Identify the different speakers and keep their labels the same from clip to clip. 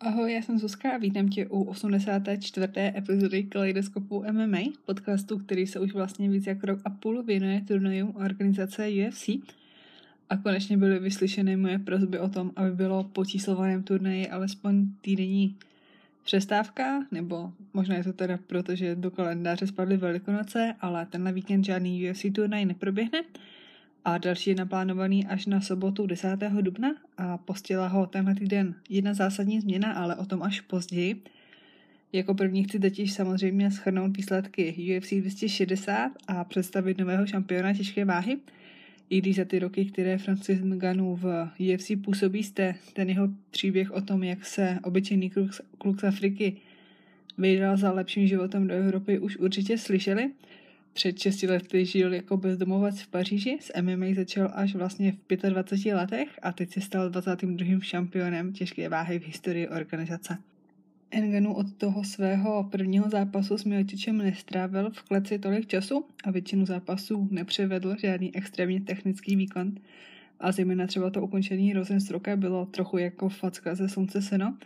Speaker 1: Ahoj, já jsem Zuzka a vítám tě u 84. epizody Kaleidoskopu MMA, podcastu, který se už vlastně víc jak rok a půl věnuje turnajům organizace UFC. A konečně byly vyslyšeny moje prozby o tom, aby bylo po číslovaném turnaji alespoň týdenní přestávka, nebo možná je to teda proto, že do kalendáře spadly Velikonoce, ale tenhle víkend žádný UFC turnaj neproběhne a další je naplánovaný až na sobotu 10. dubna a postila ho tenhle týden jedna zásadní změna, ale o tom až později. Jako první chci totiž samozřejmě schrnout výsledky UFC 260 a představit nového šampiona těžké váhy. I když za ty roky, které Francis Ngannou v UFC působí, jste ten jeho příběh o tom, jak se obyčejný kluk, kluk z Afriky vydal za lepším životem do Evropy, už určitě slyšeli – před 6 lety žil jako bezdomovec v Paříži, s MMA začal až vlastně v 25 letech a teď se stal 22. šampionem těžké váhy v historii organizace. Enganu od toho svého prvního zápasu s Miocičem nestrávil v kleci tolik času a většinu zápasů nepřevedl žádný extrémně technický výkon. A zejména třeba to ukončení Rosenstruka bylo trochu jako facka ze slunce seno,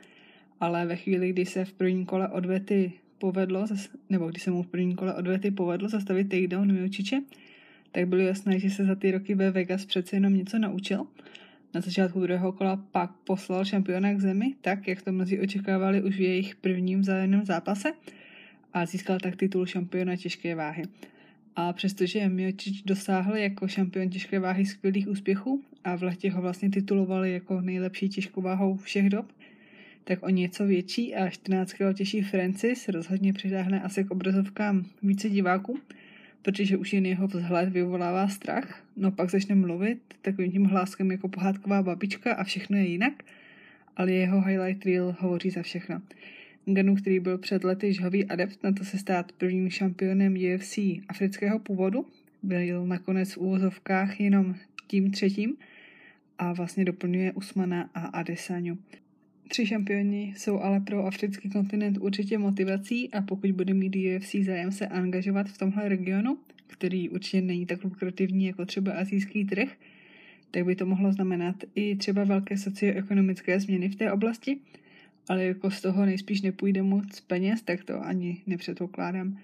Speaker 1: ale ve chvíli, kdy se v prvním kole odvety povedlo, nebo když se mu v prvním kole odvety povedlo zastavit takedown Miociče, tak bylo jasné, že se za ty roky ve Vegas přece jenom něco naučil. Na začátku druhého kola pak poslal šampiona k zemi, tak jak to mnozí očekávali už v jejich prvním vzájemném zápase a získal tak titul šampiona těžké váhy. A přestože Miocic dosáhl jako šampion těžké váhy skvělých úspěchů a v letě ho vlastně titulovali jako nejlepší těžkou váhou všech dob, tak o něco větší a 14 kg těžší Francis rozhodně přitáhne asi k obrazovkám více diváků, protože už jen jeho vzhled vyvolává strach, no pak začne mluvit takovým tím hláskem jako pohádková babička a všechno je jinak, ale jeho highlight reel hovoří za všechno. Ganu, který byl před lety žhavý adept na to se stát prvním šampionem UFC afrického původu, byl nakonec v úvozovkách jenom tím třetím a vlastně doplňuje Usmana a Adesanu. Tři šampioni jsou ale pro africký kontinent určitě motivací a pokud bude mít UFC zájem se angažovat v tomhle regionu, který určitě není tak lukrativní jako třeba azijský trh, tak by to mohlo znamenat i třeba velké socioekonomické změny v té oblasti, ale jako z toho nejspíš nepůjde moc peněz, tak to ani nepředpokládám.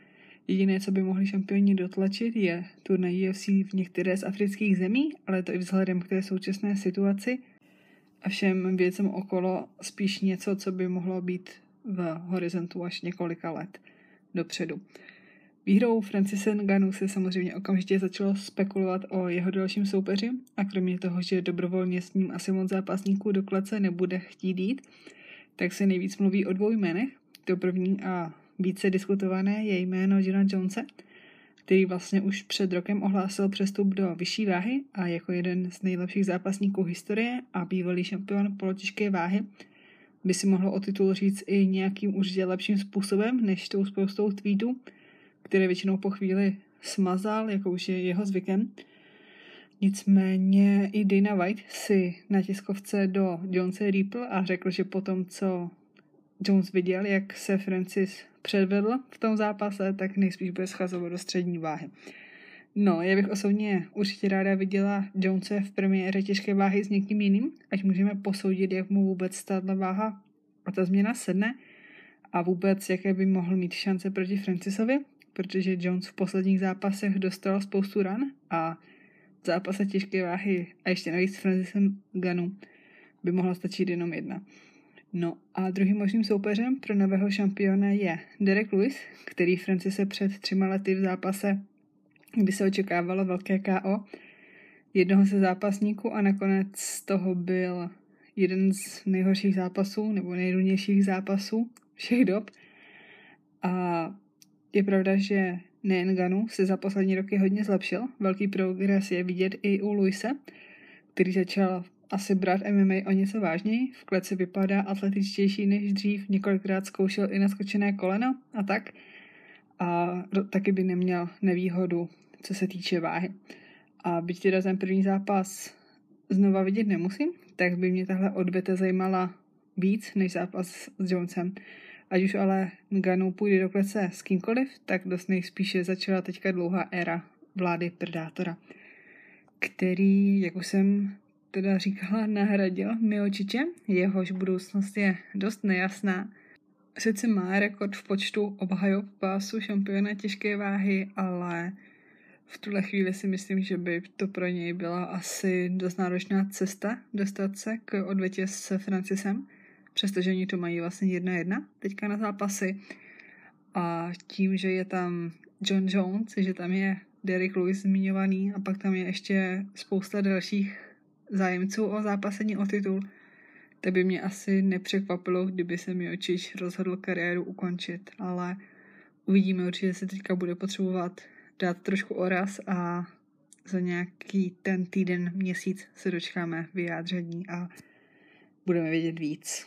Speaker 1: Jediné, co by mohli šampioni dotlačit, je turnaj UFC v některé z afrických zemí, ale to i vzhledem k té současné situaci – a všem věcem okolo spíš něco, co by mohlo být v horizontu až několika let dopředu. Výhrou Francise Nganu se samozřejmě okamžitě začalo spekulovat o jeho dalším soupeři a kromě toho, že dobrovolně s ním asi moc zápasníků do klece nebude chtít jít, tak se nejvíc mluví o dvou jménech. To první a více diskutované je jméno Johna Jonese – který vlastně už před rokem ohlásil přestup do vyšší váhy a jako jeden z nejlepších zápasníků historie a bývalý šampion polotěžké váhy by si mohlo o titul říct i nějakým určitě lepším způsobem než tou spoustou tweetů, které většinou po chvíli smazal, jako už je jeho zvykem. Nicméně i Dana White si na tiskovce do Jonesa Ripple a řekl, že po tom, co Jones viděl, jak se Francis předvedl v tom zápase, tak nejspíš bude schazovat do střední váhy. No, já bych osobně určitě ráda viděla Jonese v premiére těžké váhy s někým jiným, ať můžeme posoudit, jak mu vůbec ta váha a ta změna sedne a vůbec, jaké by mohl mít šance proti Francisovi, protože Jones v posledních zápasech dostal spoustu ran a v zápase těžké váhy a ještě navíc s Francisem Ganu by mohla stačit jenom jedna. No a druhým možným soupeřem pro nového šampiona je Derek Lewis, který Francise před třema lety v zápase, kdy se očekávalo velké KO, jednoho ze zápasníků a nakonec z toho byl jeden z nejhorších zápasů nebo nejrůnějších zápasů všech dob. A je pravda, že nejen Ganu se za poslední roky hodně zlepšil. Velký progres je vidět i u Luise, který začal asi brát MMA o něco vážněji. V kleci vypadá atletičtější než dřív, několikrát zkoušel i naskočené koleno a tak. A taky by neměl nevýhodu, co se týče váhy. A byť teda ten první zápas znova vidět nemusím, tak by mě tahle odveta zajímala víc než zápas s Jonesem. Ať už ale Ganu půjde do klece s kýmkoliv, tak dost nejspíše začala teďka dlouhá éra vlády Predátora, který, jak už jsem teda říkala, nahradil Miočiče, jehož budoucnost je dost nejasná. Sice má rekord v počtu obhajob pásu šampiona těžké váhy, ale v tuhle chvíli si myslím, že by to pro něj byla asi dost náročná cesta dostat se k odvětě s Francisem, přestože oni to mají vlastně jedna jedna teďka na zápasy. A tím, že je tam John Jones, že tam je Derek Lewis zmiňovaný a pak tam je ještě spousta dalších zájemců o zápasení o titul, tak by mě asi nepřekvapilo, kdyby se mi očiš rozhodl kariéru ukončit, ale uvidíme, určitě se teďka bude potřebovat dát trošku oraz a za nějaký ten týden, měsíc se dočkáme vyjádření a budeme vědět víc.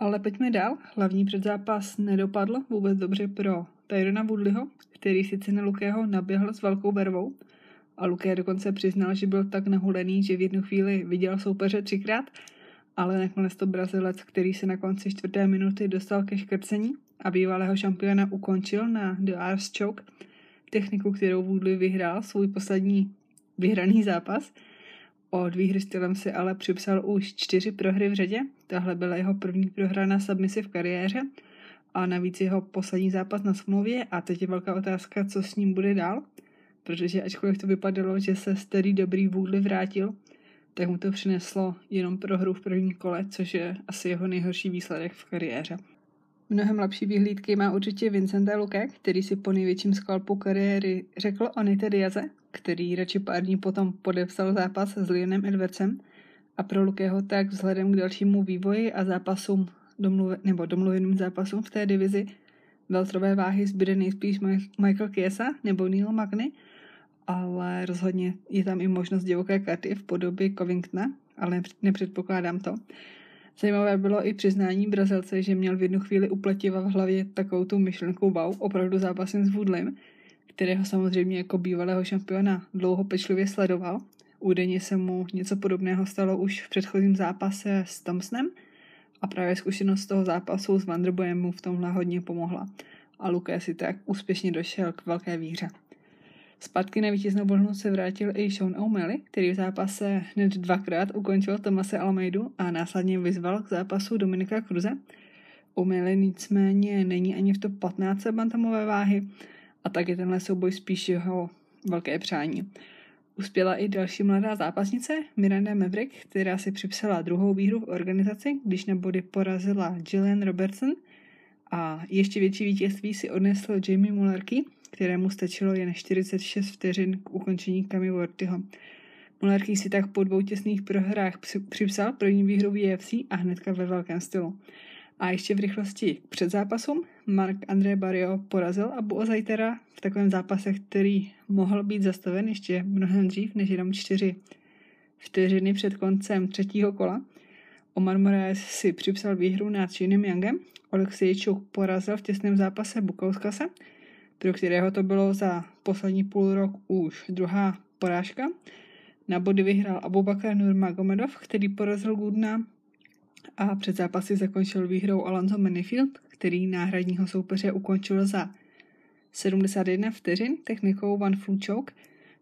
Speaker 1: Ale pojďme dál. Hlavní předzápas nedopadl vůbec dobře pro Tyrona Woodleyho, který sice na Lukého naběhl s velkou vervou a Luké dokonce přiznal, že byl tak nahulený, že v jednu chvíli viděl soupeře třikrát, ale nakonec to Brazilec, který se na konci čtvrté minuty dostal ke škrcení a bývalého šampiona ukončil na The Arse Choke, techniku, kterou Woodley vyhrál svůj poslední vyhraný zápas. Od výhry stylem si ale připsal už čtyři prohry v řadě. Tahle byla jeho první prohra na submisi v kariéře a navíc jeho poslední zápas na smlouvě a teď je velká otázka, co s ním bude dál, protože ačkoliv to vypadalo, že se starý dobrý Woodley vrátil, tak mu to přineslo jenom prohru v prvním kole, což je asi jeho nejhorší výsledek v kariéře. Mnohem lepší vyhlídky má určitě Vincenta Luke, který si po největším skalpu kariéry řekl o Nate Diaze, který radši pár dní potom podepsal zápas s Lionem Edwardsem a pro Lukeho tak vzhledem k dalšímu vývoji a zápasům domluve, nebo domluveným zápasům v té divizi veltrové váhy zbyde nejspíš Michael Kiesa nebo Neil Magny, ale rozhodně je tam i možnost divoké karty v podobě Covingtona, ale nepředpokládám to. Zajímavé bylo i přiznání Brazilce, že měl v jednu chvíli upletívat v hlavě takovou tu myšlenku wow, opravdu zápasem s Woodlem, kterého samozřejmě jako bývalého šampiona dlouho pečlivě sledoval. Údajně se mu něco podobného stalo už v předchozím zápase s Thompsonem a právě zkušenost toho zápasu s Vanderbojem mu v tomhle hodně pomohla. A Luke si tak úspěšně došel k velké výhře. Zpátky na vítěznou vlnu se vrátil i Sean O'Malley, který v zápase hned dvakrát ukončil Tomase Almeidu a následně vyzval k zápasu Dominika Kruze. O'Malley nicméně není ani v top 15 bantamové váhy a tak je tenhle souboj spíš jeho velké přání. Uspěla i další mladá zápasnice, Miranda Maverick, která si připsala druhou výhru v organizaci, když na body porazila Jillian Robertson a ještě větší vítězství si odnesl Jamie Mullerky, kterému stačilo jen 46 vteřin k ukončení Kami Wortyho. Mullerky si tak po dvou těsných prohrách připsal první výhru v UFC a hnedka ve velkém stylu. A ještě v rychlosti před zápasem Mark André Barrio porazil Abu Ozaitera v takovém zápase, který mohl být zastaven ještě mnohem dřív než jenom čtyři vteřiny před koncem třetího kola. Omar Moraes si připsal výhru nad Shinem Youngem, Oleksij Čuk porazil v těsném zápase Bukauskase, pro kterého to bylo za poslední půl rok už druhá porážka. Na body vyhrál Abubakar Nurmagomedov, který porazil Gudna a před zápasy zakončil výhrou Alonso Manifield, který náhradního soupeře ukončil za 71 vteřin technikou One Flu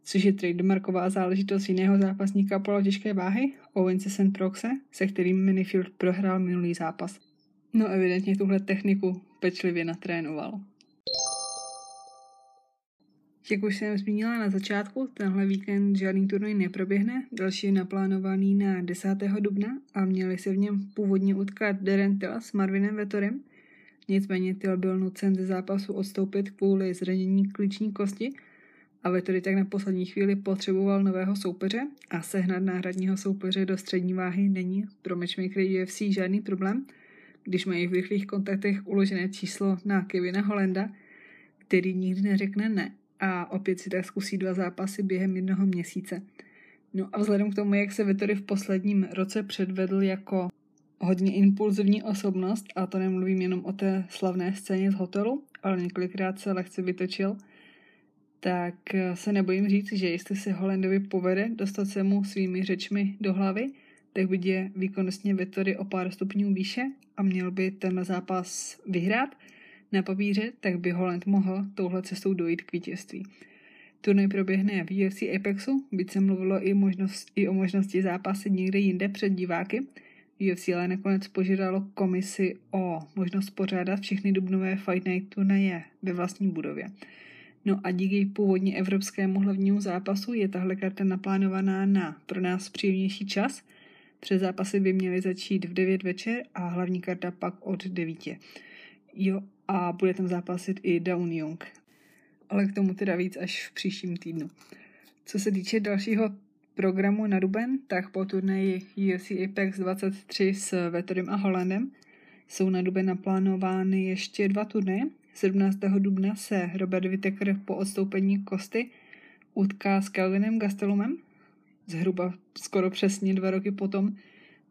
Speaker 1: což je trademarková záležitost jiného zápasníka polo těžké váhy, Owens St. Proxe, se kterým Minifield prohrál minulý zápas. No evidentně tuhle techniku pečlivě natrénoval. Jak už jsem zmínila na začátku, tenhle víkend žádný turnaj neproběhne, další je naplánovaný na 10. dubna a měli se v něm původně utkat Darren Till s Marvinem Vetorem. Nicméně Till byl nucen ze zápasu odstoupit kvůli zranění klíční kosti a Vettori tak na poslední chvíli potřeboval nového soupeře a sehnat náhradního soupeře do střední váhy není pro matchmakery UFC žádný problém, když mají v rychlých kontaktech uložené číslo na Kevina Holenda, který nikdy neřekne ne a opět si tak zkusí dva zápasy během jednoho měsíce. No a vzhledem k tomu, jak se Vettori v posledním roce předvedl jako hodně impulzivní osobnost, a to nemluvím jenom o té slavné scéně z hotelu, ale několikrát se lehce vytočil, tak se nebojím říct, že jestli se Holendovi povede dostat se mu svými řečmi do hlavy, tak bude výkonnostně Vettori o pár stupňů výše a měl by ten zápas vyhrát – na papíře, tak by Holland mohl touhle cestou dojít k vítězství. Turnaj proběhne v UFC Apexu, byť se mluvilo i, možnost, i o možnosti zápasy někde jinde před diváky. UFC ale nakonec požádalo komisi o možnost pořádat všechny dubnové Fight Night turnaje ve vlastní budově. No a díky původně evropskému hlavnímu zápasu je tahle karta naplánovaná na pro nás příjemnější čas. Před zápasy by měly začít v 9 večer a hlavní karta pak od 9. Jo, a bude tam zápasit i Down Young. Ale k tomu teda víc až v příštím týdnu. Co se týče dalšího programu na Duben, tak po turnaji UFC Apex 23 s Vetorem a Holandem jsou na Duben naplánovány ještě dva turnaje. 17. dubna se Robert Whittaker po odstoupení Kosty utká s Calvinem Gastelumem, zhruba skoro přesně dva roky potom,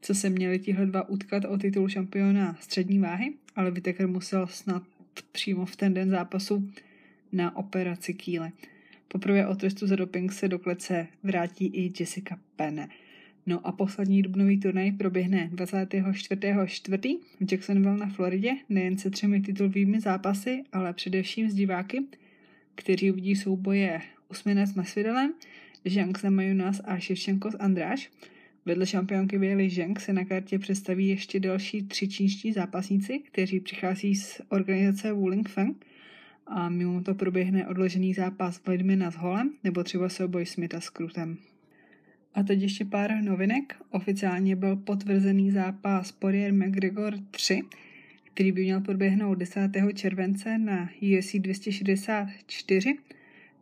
Speaker 1: co se měli tihle dva utkat o titul šampiona střední váhy, ale Whittaker musel snad přímo v ten den zápasu na operaci kýle. Poprvé o trestu za doping se do klece vrátí i Jessica Penne. No a poslední dubnový turnaj proběhne 24.4. v Jacksonville na Floridě, nejen se třemi titulovými zápasy, ale především s diváky, kteří uvidí souboje Usmina s Masvidalem, Zhang s Majunas a Ševčenko s Andráš. Vedle šampionky Věly Zhang se na kartě představí ještě další tři čínští zápasníci, kteří přichází z organizace Wuling Feng a mimo to proběhne odložený zápas Vladimina s Holem nebo třeba souboj Smitha s Krutem. A teď ještě pár novinek. Oficiálně byl potvrzený zápas Poirier McGregor 3, který by měl proběhnout 10. července na UFC 264,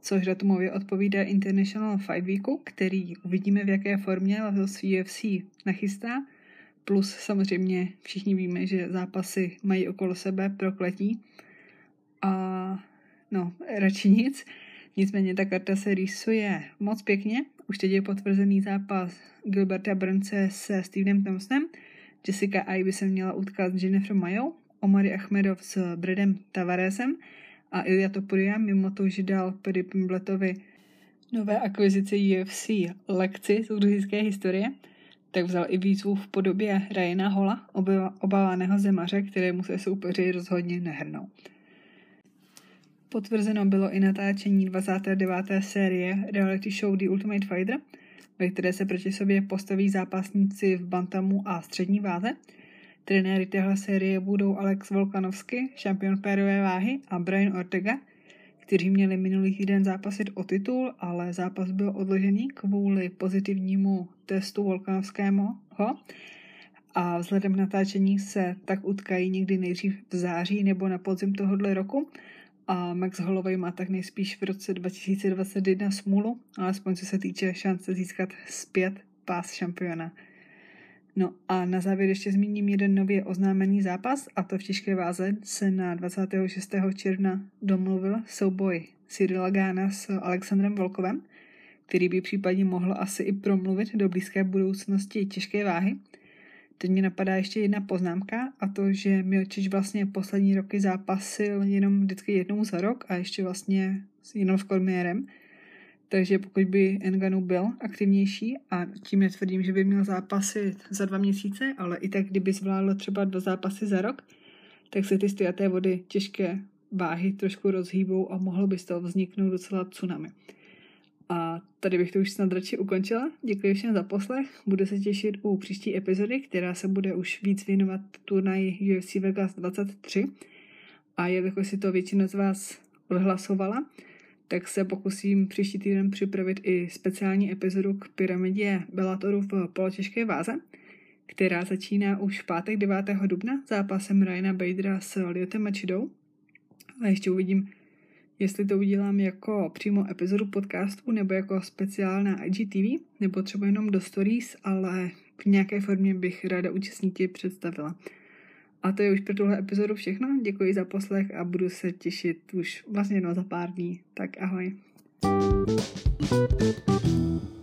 Speaker 1: což datumově odpovídá International Fight Weeku, který uvidíme v jaké formě letos UFC nachystá. Plus samozřejmě všichni víme, že zápasy mají okolo sebe prokletí. A no, radši nic. Nicméně ta karta se rýsuje moc pěkně. Už teď je potvrzený zápas Gilberta Brnce se Stevenem Thompsonem. Jessica Ai by se měla utkat s Jennifer Mayo, Omari Achmedov s Bradem Tavaresem a Ilya Topuria mimo to, že dal Paddy Pimbletovi nové akvizice UFC lekci z gruzijské historie, tak vzal i výzvu v podobě Ryana Hola, obávaného zemaře, kterému se soupeři rozhodně nehrnou. Potvrzeno bylo i natáčení 29. série reality show The Ultimate Fighter, ve které se proti sobě postaví zápasníci v bantamu a střední váze. Trenéry téhle série budou Alex Volkanovsky, šampion pérové váhy, a Brian Ortega, kteří měli minulý týden zápasit o titul, ale zápas byl odložený kvůli pozitivnímu testu Volkanovského a vzhledem k natáčení se tak utkají někdy nejdřív v září nebo na podzim tohohle roku a Max Holloway má tak nejspíš v roce 2021 smůlu, alespoň co se týče šance získat zpět pás šampiona. No a na závěr ještě zmíním jeden nově oznámený zápas a to v těžké váze se na 26. června domluvil souboj Cyrila Gána s Alexandrem Volkovem, který by případně mohl asi i promluvit do blízké budoucnosti těžké váhy – Teď mi napadá ještě jedna poznámka a to, že Milčič vlastně poslední roky zápasil jenom vždycky jednou za rok a ještě vlastně jenom s Kormierem. Takže pokud by Enganu byl aktivnější a tím netvrdím, že by měl zápasy za dva měsíce, ale i tak, kdyby zvládl třeba dva zápasy za rok, tak se ty stojaté vody těžké váhy trošku rozhýbou a mohlo by z toho vzniknout docela tsunami. A tady bych to už snad radši ukončila. Děkuji všem za poslech. Budu se těšit u příští epizody, která se bude už víc věnovat turnaji UFC Vegas 23. A jelikož si to většina z vás odhlasovala, tak se pokusím příští týden připravit i speciální epizodu k pyramidě Bellatoru v polotěžké váze, která začíná už v pátek 9. dubna zápasem Ryana Badera s Liotem Machidou. A ještě uvidím, jestli to udělám jako přímo epizodu podcastu nebo jako speciál na IGTV, nebo třeba jenom do stories, ale v nějaké formě bych ráda účastníky představila. A to je už pro tuhle epizodu všechno. Děkuji za poslech a budu se těšit už vlastně no za pár dní. Tak ahoj. thank you